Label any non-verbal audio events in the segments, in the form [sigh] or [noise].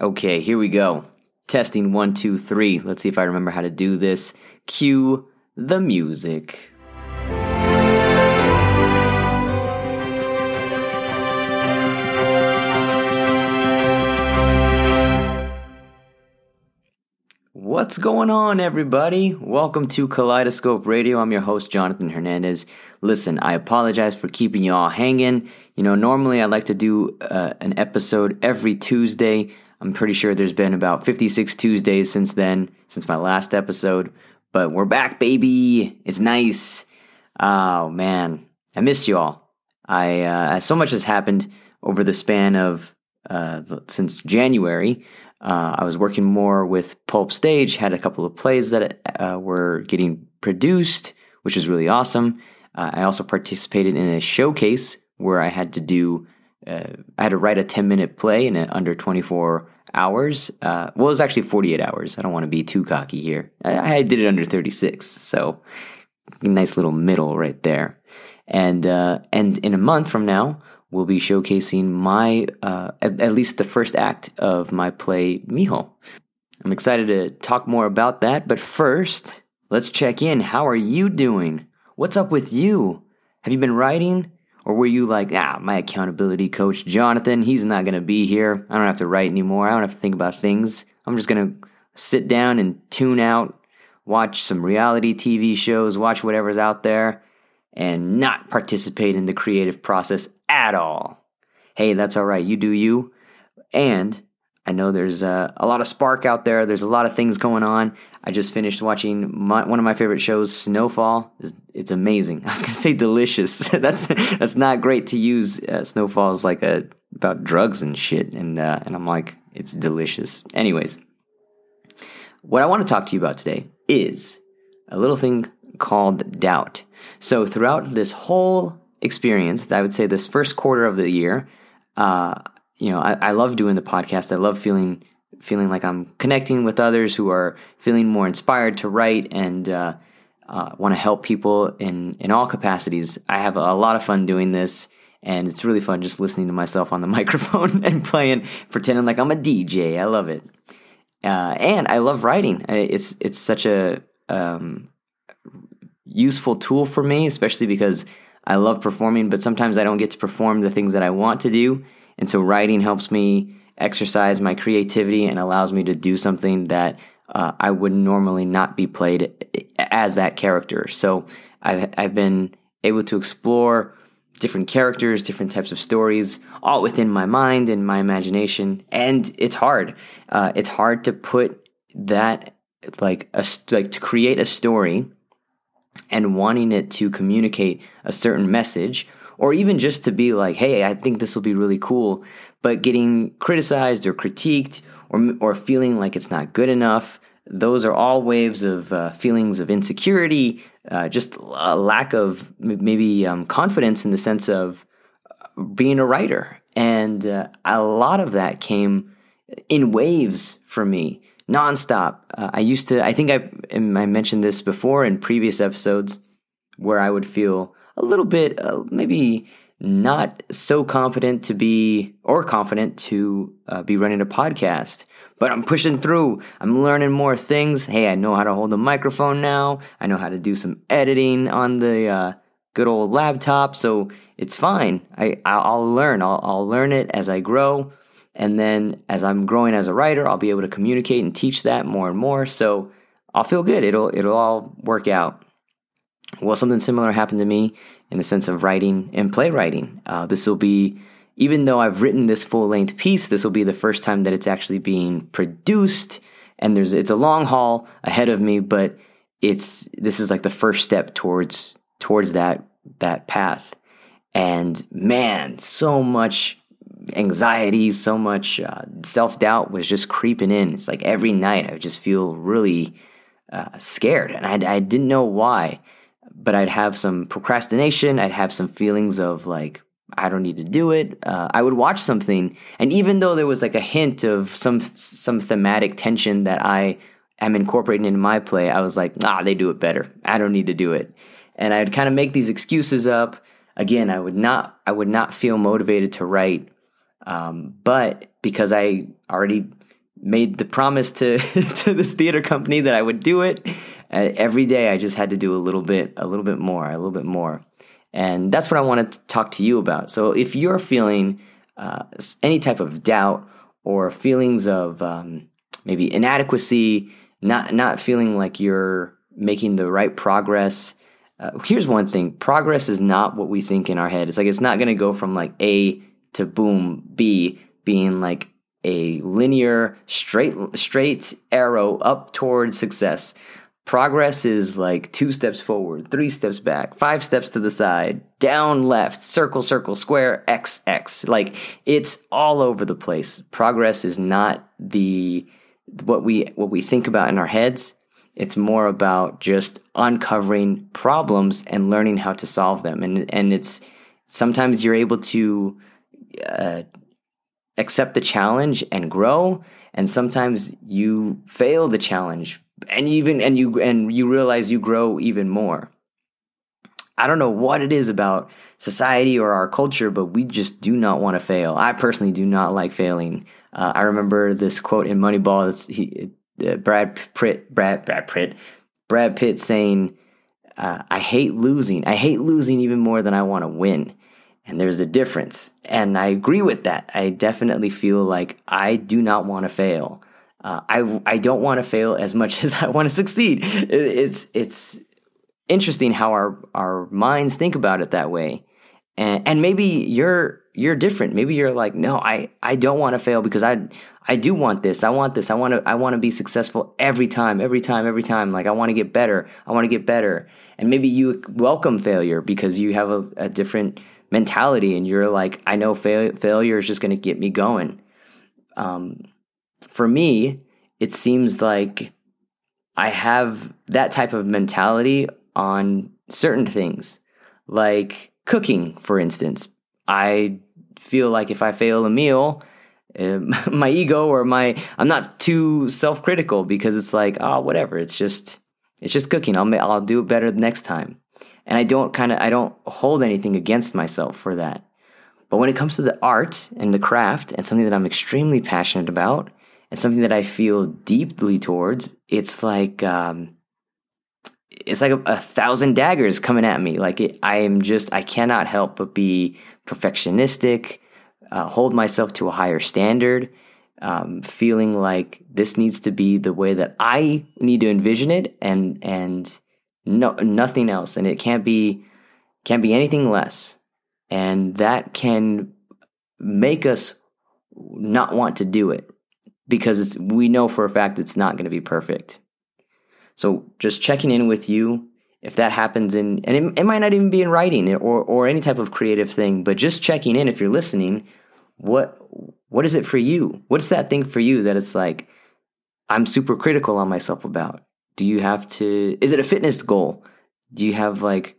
Okay, here we go. Testing one, two, three. Let's see if I remember how to do this. Cue the music. What's going on, everybody? Welcome to Kaleidoscope Radio. I'm your host, Jonathan Hernandez. Listen, I apologize for keeping you all hanging. You know, normally I like to do uh, an episode every Tuesday. I'm pretty sure there's been about 56 Tuesdays since then, since my last episode. But we're back, baby. It's nice. Oh, man. I missed you all. I uh, so much has happened over the span of uh, since January. Uh, I was working more with Pulp Stage, had a couple of plays that uh, were getting produced, which is really awesome. Uh, I also participated in a showcase where I had to do, uh, I had to write a 10 minute play in under 24 hours. Uh, well, it was actually 48 hours. I don't want to be too cocky here. I, I, did it under 36, so nice little middle right there. And uh, and in a month from now, we'll be showcasing my, uh, at, at, least the first act of my play, Mijo. I'm excited to talk more about that, but first, let's check in. How are you doing? What's up with you? Have you been writing? Or were you like, ah, my accountability coach, Jonathan, he's not going to be here. I don't have to write anymore. I don't have to think about things. I'm just going to sit down and tune out, watch some reality TV shows, watch whatever's out there, and not participate in the creative process at all. Hey, that's all right. You do you. And I know there's a, a lot of spark out there. There's a lot of things going on. I just finished watching my, one of my favorite shows, Snowfall. It's, it's amazing. [laughs] I was gonna say delicious. [laughs] that's that's not great to use. Uh, Snowfall is like a about drugs and shit, and uh, and I'm like, it's delicious. Anyways, what I want to talk to you about today is a little thing called doubt. So throughout this whole experience, I would say this first quarter of the year, uh, you know, I, I love doing the podcast. I love feeling feeling like I'm connecting with others who are feeling more inspired to write and uh, uh, want to help people in in all capacities. I have a lot of fun doing this, and it's really fun just listening to myself on the [laughs] microphone and playing, pretending like I'm a DJ. I love it, uh, and I love writing. It's it's such a um, useful tool for me, especially because I love performing, but sometimes I don't get to perform the things that I want to do. And so writing helps me exercise my creativity and allows me to do something that uh, I would normally not be played as that character. So I've, I've been able to explore different characters, different types of stories, all within my mind and my imagination. And it's hard. Uh, it's hard to put that like a like to create a story and wanting it to communicate a certain message or even just to be like, hey, I think this will be really cool, but getting criticized or critiqued or, or feeling like it's not good enough, those are all waves of uh, feelings of insecurity, uh, just a lack of maybe um, confidence in the sense of uh, being a writer. And uh, a lot of that came in waves for me nonstop. Uh, I used to, I think I, I mentioned this before in previous episodes, where I would feel a little bit, uh, maybe not so confident to be, or confident to uh, be running a podcast. But I'm pushing through. I'm learning more things. Hey, I know how to hold the microphone now. I know how to do some editing on the uh, good old laptop. So it's fine. I I'll learn. I'll, I'll learn it as I grow. And then as I'm growing as a writer, I'll be able to communicate and teach that more and more. So I'll feel good. It'll it'll all work out. Well, something similar happened to me in the sense of writing and playwriting. Uh, this will be, even though I've written this full length piece, this will be the first time that it's actually being produced. And there's it's a long haul ahead of me, but it's this is like the first step towards towards that that path. And man, so much anxiety, so much uh, self doubt was just creeping in. It's like every night I would just feel really uh, scared, and I, I didn't know why. But I'd have some procrastination. I'd have some feelings of like I don't need to do it. Uh, I would watch something, and even though there was like a hint of some some thematic tension that I am incorporating in my play, I was like, ah, they do it better. I don't need to do it, and I'd kind of make these excuses up. Again, I would not I would not feel motivated to write Um, but because I already made the promise to [laughs] to this theater company that I would do it every day, I just had to do a little bit, a little bit more, a little bit more, and that's what I want to talk to you about. So if you're feeling uh, any type of doubt or feelings of um, maybe inadequacy, not not feeling like you're making the right progress. Uh, here's one thing: progress is not what we think in our head. It's like it's not going to go from like A to boom B being like a linear straight straight arrow up towards success. Progress is like two steps forward, three steps back, five steps to the side, down left, circle, circle, square, X, X. Like it's all over the place. Progress is not the what we what we think about in our heads. It's more about just uncovering problems and learning how to solve them. And and it's sometimes you're able to uh, accept the challenge and grow, and sometimes you fail the challenge and even and you and you realize you grow even more. I don't know what it is about society or our culture, but we just do not want to fail. I personally do not like failing. Uh, I remember this quote in Moneyball. It's he, uh, Brad Pitt, Brad Brad Pitt, Brad Pitt saying, uh, "I hate losing. I hate losing even more than I want to win." And there's a difference, and I agree with that. I definitely feel like I do not want to fail. Uh, I I don't want to fail as much [laughs] as I want to succeed. It's it's interesting how our our minds think about it that way, and and maybe you're you're different. Maybe you're like, no, I I don't want to fail because I I do want this. I want this. I want to I want to be successful every time, every time, every time. Like I want to get better. I want to get better. And maybe you welcome failure because you have a, a different mentality, and you're like, I know fail, failure is just going to get me going. Um, for me, it seems like I have that type of mentality on certain things, like cooking, for instance. I feel like if I fail a meal, uh, [laughs] my ego or my I'm not too self-critical because it's like oh whatever. It's just it's just cooking. I'll I'll do it better next time. And I don't kind of I don't hold anything against myself for that. But when it comes to the art and the craft and something that I'm extremely passionate about and something that I feel deeply towards, it's like um, it's like a, a, thousand daggers coming at me. Like it, I am just I cannot help but be perfectionistic, uh, hold myself to a higher standard, um, feeling like this needs to be the way that I need to envision it, and and no nothing else, and it can't be can't be anything less, and that can make us not want to do it because we know for a fact it's not going to be perfect. So just checking in with you if that happens in, and it, it, might not even be in writing or, or any type of creative thing, but just checking in if you're listening, what, what is it for you? What's that thing for you that it's like, I'm super critical on myself about? Do you have to, is it a fitness goal? Do you have like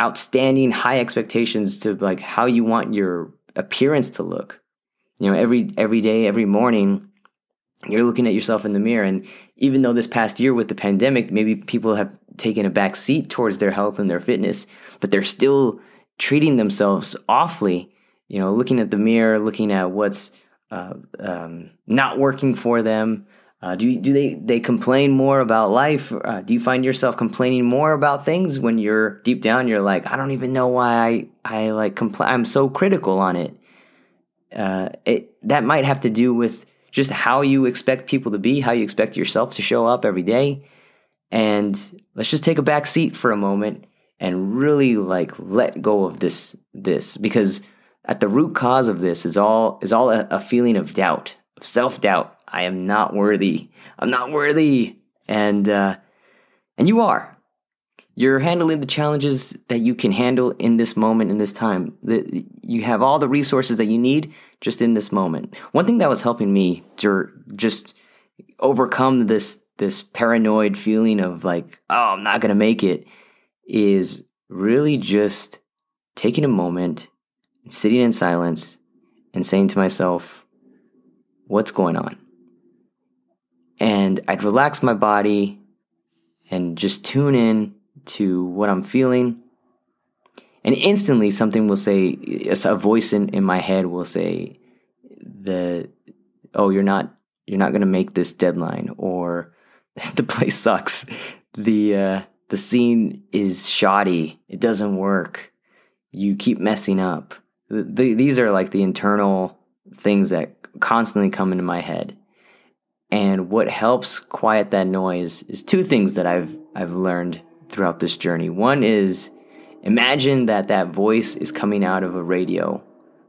outstanding high expectations to like how you want your appearance to look? You know, every every day, every morning, you're looking at yourself in the mirror. And even though this past year with the pandemic, maybe people have taken a back seat towards their health and their fitness, but they're still treating themselves awfully. You know, looking at the mirror, looking at what's uh, um, not working for them. Uh, do do they they complain more about life? Uh, do you find yourself complaining more about things when you're deep down? You're like, I don't even know why I I like complain. I'm so critical on it uh, it, that might have to do with just how you expect people to be, how you expect yourself to show up every day. And let's just take a back seat for a moment and really like let go of this this because at the root cause of this is all is all a, a feeling of doubt, of self-doubt. I am not worthy. I'm not worthy. And uh and you are. You're handling the challenges that you can handle in this moment, in this time. You have all the resources that you need just in this moment. One thing that was helping me to just overcome this this paranoid feeling of like, oh, I'm not gonna make it, is really just taking a moment sitting in silence and saying to myself, what's going on? And I'd relax my body and just tune in to what I'm feeling. And instantly something will say a voice in, in my head will say the oh you're not you're not going to make this deadline or [laughs] the place sucks. The uh, the scene is shoddy. It doesn't work. You keep messing up. The, the, these are like the internal things that constantly come into my head. And what helps quiet that noise is two things that I've I've learned throughout this journey. One is imagine that that voice is coming out of a radio,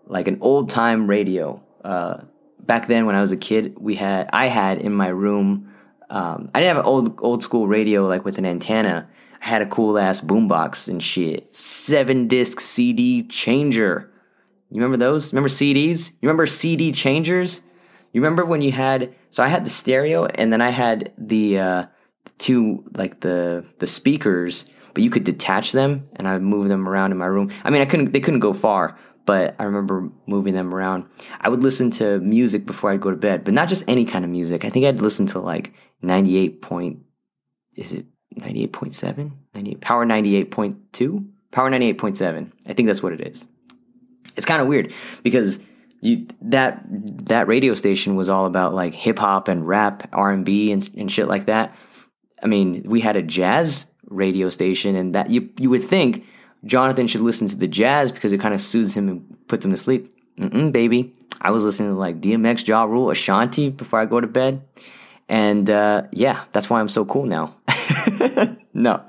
like an old time radio. Uh, back then, when I was a kid, we had I had in my room. Um, I didn't have an old old school radio like with an antenna. I had a cool ass boombox and shit. Seven disc CD changer. You remember those? Remember CDs? You remember CD changers? You remember when you had? So I had the stereo, and then I had the uh, two like the the speakers, but you could detach them, and I move them around in my room. I mean, I couldn't. They couldn't go far, but I remember moving them around. I would listen to music before I'd go to bed, but not just any kind of music. I think I'd listen to like ninety eight point. Is it ninety eight point seven? Ninety eight power ninety eight point two. Power ninety eight point seven. I think that's what it is. It's kind of weird because you that that radio station was all about like hip hop and rap, R and B and and shit like that. I mean, we had a jazz radio station, and that you you would think Jonathan should listen to the jazz because it kind of soothes him and puts him to sleep. Mm-mm, baby, I was listening to like DMX, Ja Rule, Ashanti before I go to bed, and uh, yeah, that's why I'm so cool now. [laughs] no,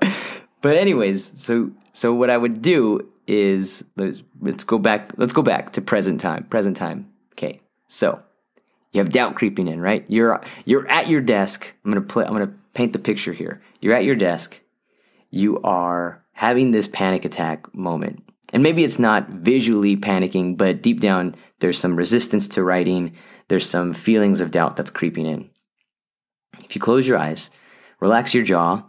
but anyways, so so what I would do is let's let's go back let's go back to present time present time. Okay so you have doubt creeping in right? You're you're at your desk. I'm gonna play i'm gonna paint the picture here. You're at your desk. You are having this panic attack moment. And maybe it's not visually panicking but deep down there's some resistance to writing. There's some feelings of doubt that's creeping in. If you close your eyes relax your jaw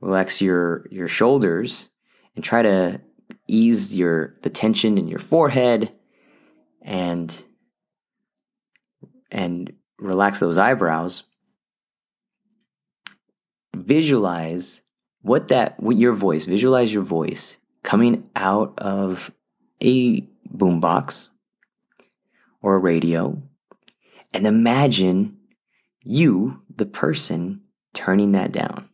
relax your your shoulders and try to ease your the tension in your forehead and and relax those eyebrows visualize what that what your voice visualize your voice coming out of a boombox or a radio and imagine you the person turning that down.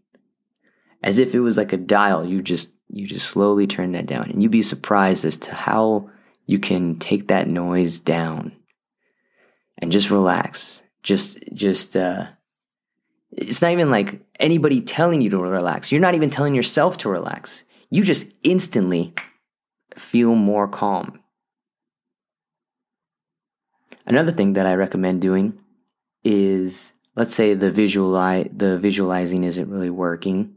As if it was like a dial you just you just slowly turn that down and you'd be surprised as to how you can take that noise down and just relax just just uh it's not even like anybody telling you to relax. You're not even telling yourself to relax. You just instantly feel more calm. Another thing that i recommend doing is let's say the visual the visualizing isn't really working.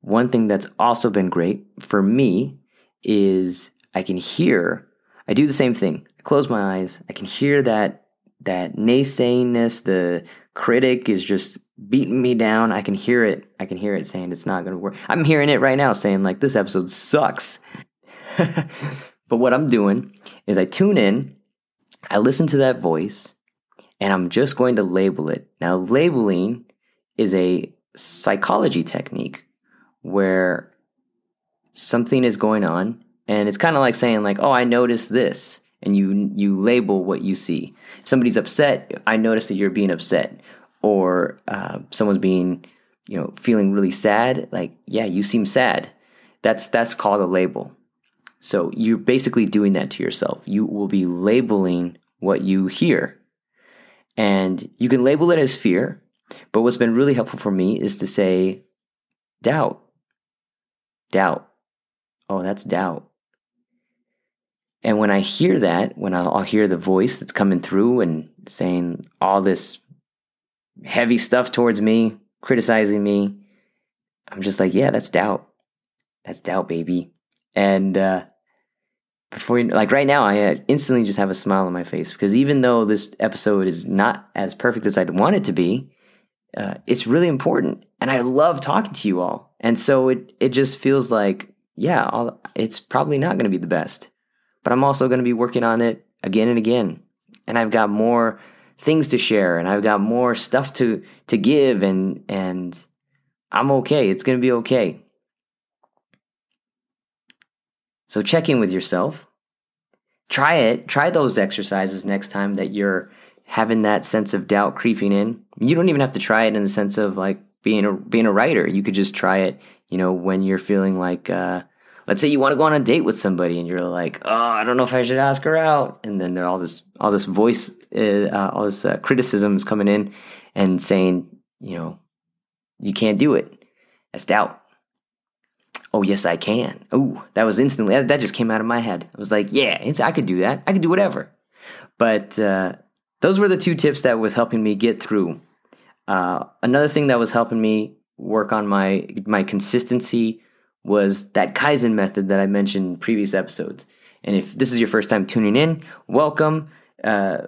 One thing that's also been great for me is I can hear, I do the same thing. I close my eyes, I can hear that that naysayingness, the critic is just beating me down. I can hear it. I can hear it saying it's not going to work. I'm hearing it right now saying like this episode sucks. [laughs] but what I'm doing is I tune in, I listen to that voice, and I'm just going to label it. Now, labeling is a psychology technique where something is going on and it's kind of like saying like oh i noticed this and you you label what you see if somebody's upset i notice that you're being upset or uh, someone's being you know feeling really sad like yeah you seem sad. That's that's called a label. So you're basically doing that to yourself. You will be labeling what you hear. And you can label it as fear but what's been really helpful for me is to say doubt. Doubt. Oh, that's doubt. And when I hear that, when I'll, I'll, hear the voice that's coming through and saying all this heavy stuff towards me, criticizing me, I'm just like, yeah, that's doubt. That's doubt, baby. And uh, before you, like right now, I uh, instantly just have a smile on my face because even though this episode is not as perfect as I'd want it to be, uh, it's really important. And I love talking to you all. And so it it just feels like, yeah, I'll, it's probably not going to be the best, but I'm also going to be working on it again and again. And I've got more things to share, and I've got more stuff to to give, and and I'm okay. It's going to be okay. So check in with yourself. Try it. Try those exercises next time that you're having that sense of doubt creeping in. You don't even have to try it in the sense of like being a being a writer. You could just try it, you know, when you're feeling like uh, let's say you want to go on a date with somebody and you're like, "Oh, I don't know if I should ask her out." And then there all this all this voice uh, all this uh, criticism is coming in and saying, you know, you can't do it. That's doubt. Oh, yes, I can. Oh, that was instantly, that, just came out of my head. I was like, yeah, I could do that. I could do whatever. But uh, those were the two tips that was helping me get through. Uh, another thing that was helping me work on my my consistency was that Kaizen method that I mentioned in previous episodes. And if this is your first time tuning in, welcome. Uh,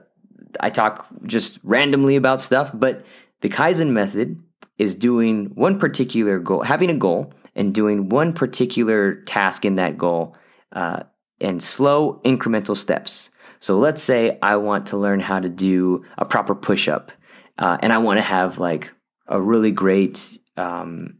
I talk just randomly about stuff, but the Kaizen method is doing one particular goal, having a goal, and doing one particular task in that goal uh, in slow incremental steps. So let's say I want to learn how to do a proper push up, uh, and I want to have like a really great, um,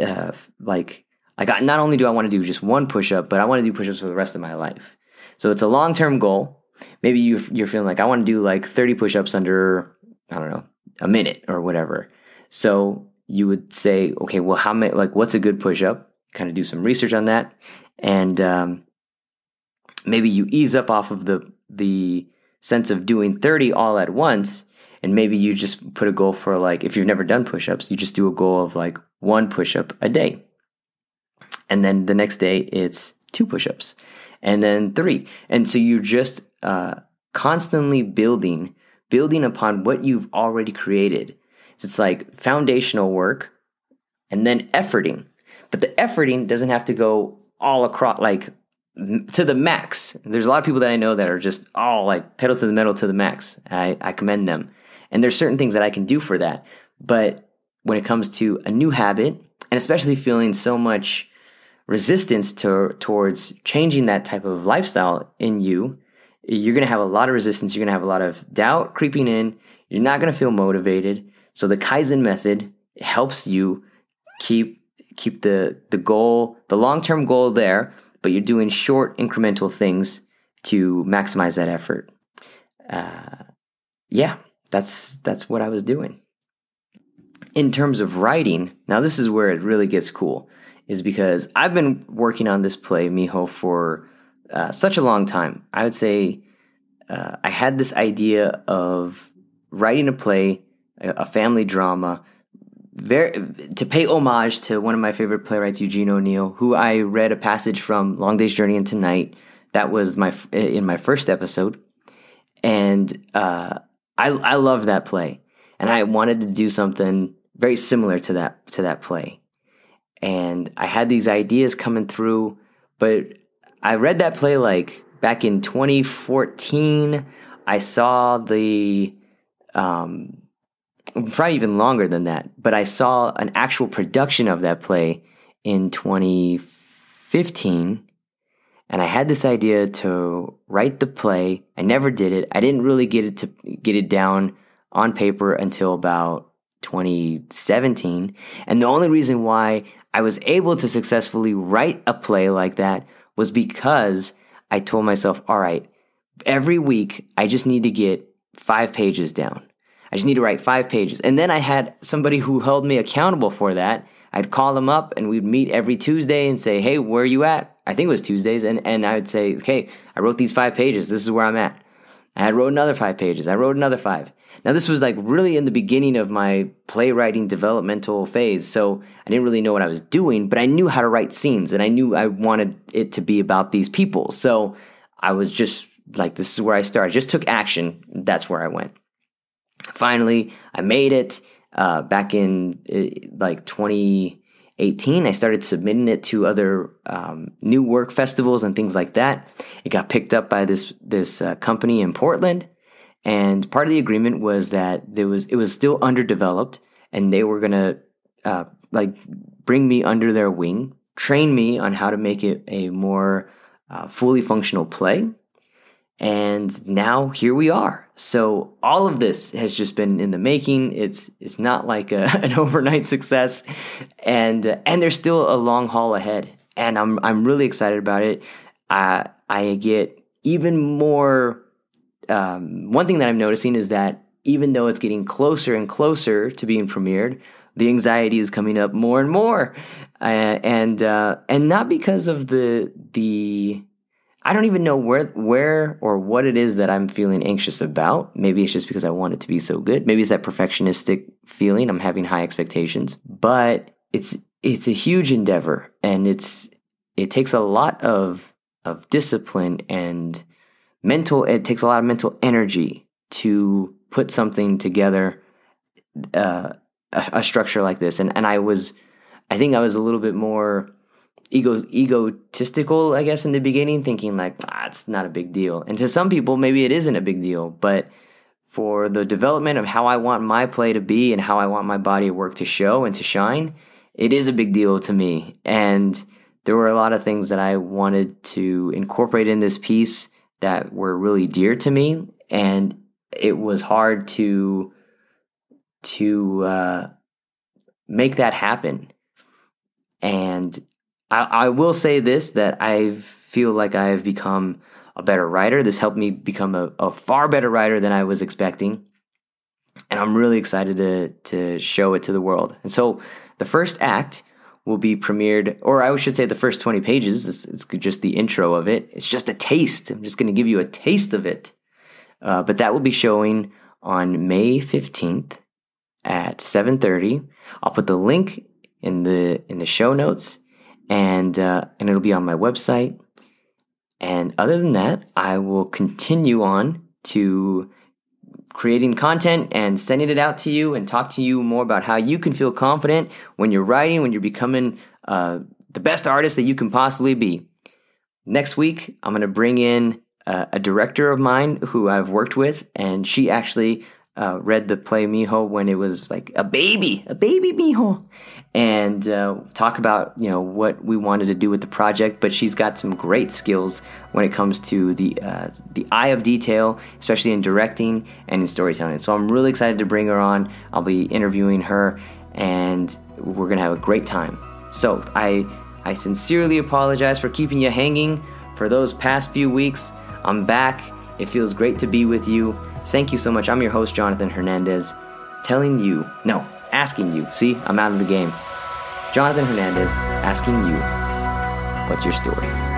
uh, like, I got not only do I want to do just one push up, but I want to do push ups for the rest of my life. So it's a long term goal maybe you you're feeling like I want to do like 30 push-ups under I don't know a minute or whatever. So you would say, okay, well, how many? Like, what's a good push-up? Kind of do some research on that, and um, maybe you ease up off of the the sense of doing 30 all at once and maybe you just put a goal for like if you've never done push-ups you just do a goal of like one push-up a day and then the next day it's two push-ups and then three and so you're just uh, constantly building, building upon what you've already created. So it's like foundational work and then efforting. But the efforting doesn't have to go all across, like to the max. There's a lot of people that I know that are just all like pedal to the metal to the max. I, I commend them. And there's certain things that I can do for that. But when it comes to a new habit, and especially feeling so much resistance to, towards changing that type of lifestyle in you, you're going to have a lot of resistance. You're going to have a lot of doubt creeping in. You're not going to feel motivated. So the Kaizen method helps you keep keep the the goal, the long-term goal there, but you're doing short incremental things to maximize that effort. Uh, yeah, that's that's what I was doing. In terms of writing, now this is where it really gets cool, is because I've been working on this play, Mijo, for uh, such a long time. I would say uh, I had this idea of writing a play, a, family drama, very to pay homage to one of my favorite playwrights, Eugene O'Neill, who I read a passage from Long Day's Journey into Night. That was my in my first episode, and uh, I I love that play, and I wanted to do something very similar to that to that play, and I had these ideas coming through, but I read that play like back in 2014. I saw the, um, probably even longer than that, but I saw an actual production of that play in 2015. And I had this idea to write the play. I never did it. I didn't really get it to get it down on paper until about 2017. And the only reason why I was able to successfully write a play like that was because I told myself, all right, every week I just need to get five pages down. I just need to write five pages. And then I had somebody who held me accountable for that. I'd call them up and we'd meet every Tuesday and say, hey, where are you at? I think it was Tuesdays. And, and I would say, okay, I wrote these five pages. This is where I'm at. I had wrote another five pages. I wrote another five. Now, this was like really in the beginning of my playwriting developmental phase. So I didn't really know what I was doing, but I knew how to write scenes and I knew I wanted it to be about these people. So I was just like, this is where I started. I just took action. That's where I went. Finally, I made it uh, back in uh, like 2018. I started submitting it to other um, new work festivals and things like that. It got picked up by this this uh, company in Portland and part of the agreement was that there was it was still underdeveloped, and they were gonna uh, like bring me under their wing, train me on how to make it a more uh, fully functional play. And now here we are. So all of this has just been in the making. It's it's not like a, [laughs] an overnight success, and uh, and there's still a long haul ahead. and I'm I'm really excited about it. I I get even more. Um, one thing that I'm noticing is that even though it's getting closer and closer to being premiered, the anxiety is coming up more and more, uh, and uh, and not because of the the I don't even know where where or what it is that I'm feeling anxious about. Maybe it's just because I want it to be so good. Maybe it's that perfectionistic feeling. I'm having high expectations, but it's it's a huge endeavor, and it's it takes a lot of of discipline and mental. It takes a lot of mental energy to put something together, uh, a, a structure like this. And and I was, I think I was a little bit more ego egotistical, I guess, in the beginning, thinking like, ah, it's not a big deal. And to some people, maybe it isn't a big deal, but for the development of how I want my play to be and how I want my body of work to show and to shine, it is a big deal to me. And there were a lot of things that I wanted to incorporate in this piece that were really dear to me. And it was hard to to uh, make that happen. And I, I will say this that I feel like I have become a better writer. This helped me become a, a far better writer than I was expecting. And I'm really excited to to show it to the world. And so the first act will be premiered, or I should say the first 20 pages. It's, it's just the intro of it. It's just a taste. I'm just going to give you a taste of it. Uh, but that will be showing on May 15th at 7:30. I'll put the link in the in the show notes and uh, and it'll be on my website. And other than that, I will continue on to creating content and sending it out to you and talk to you more about how you can feel confident when you're writing, when you're becoming uh, the best artist that you can possibly be. Next week, I'm going to bring in uh, a director of mine who I've worked with, and she actually uh, read the play Mijo when it was like a baby, a baby Mijo, and uh, talk about you know what we wanted to do with the project. But she's got some great skills when it comes to the uh, the eye of detail, especially in directing and in storytelling. So I'm really excited to bring her on. I'll be interviewing her, and we're gonna have a great time. So I I sincerely apologize for keeping you hanging for those past few weeks. I'm back. It feels great to be with you. Thank you so much. I'm your host, Jonathan Hernandez, telling you, no, asking you. See, I'm out of the game. Jonathan Hernandez asking you, what's your story?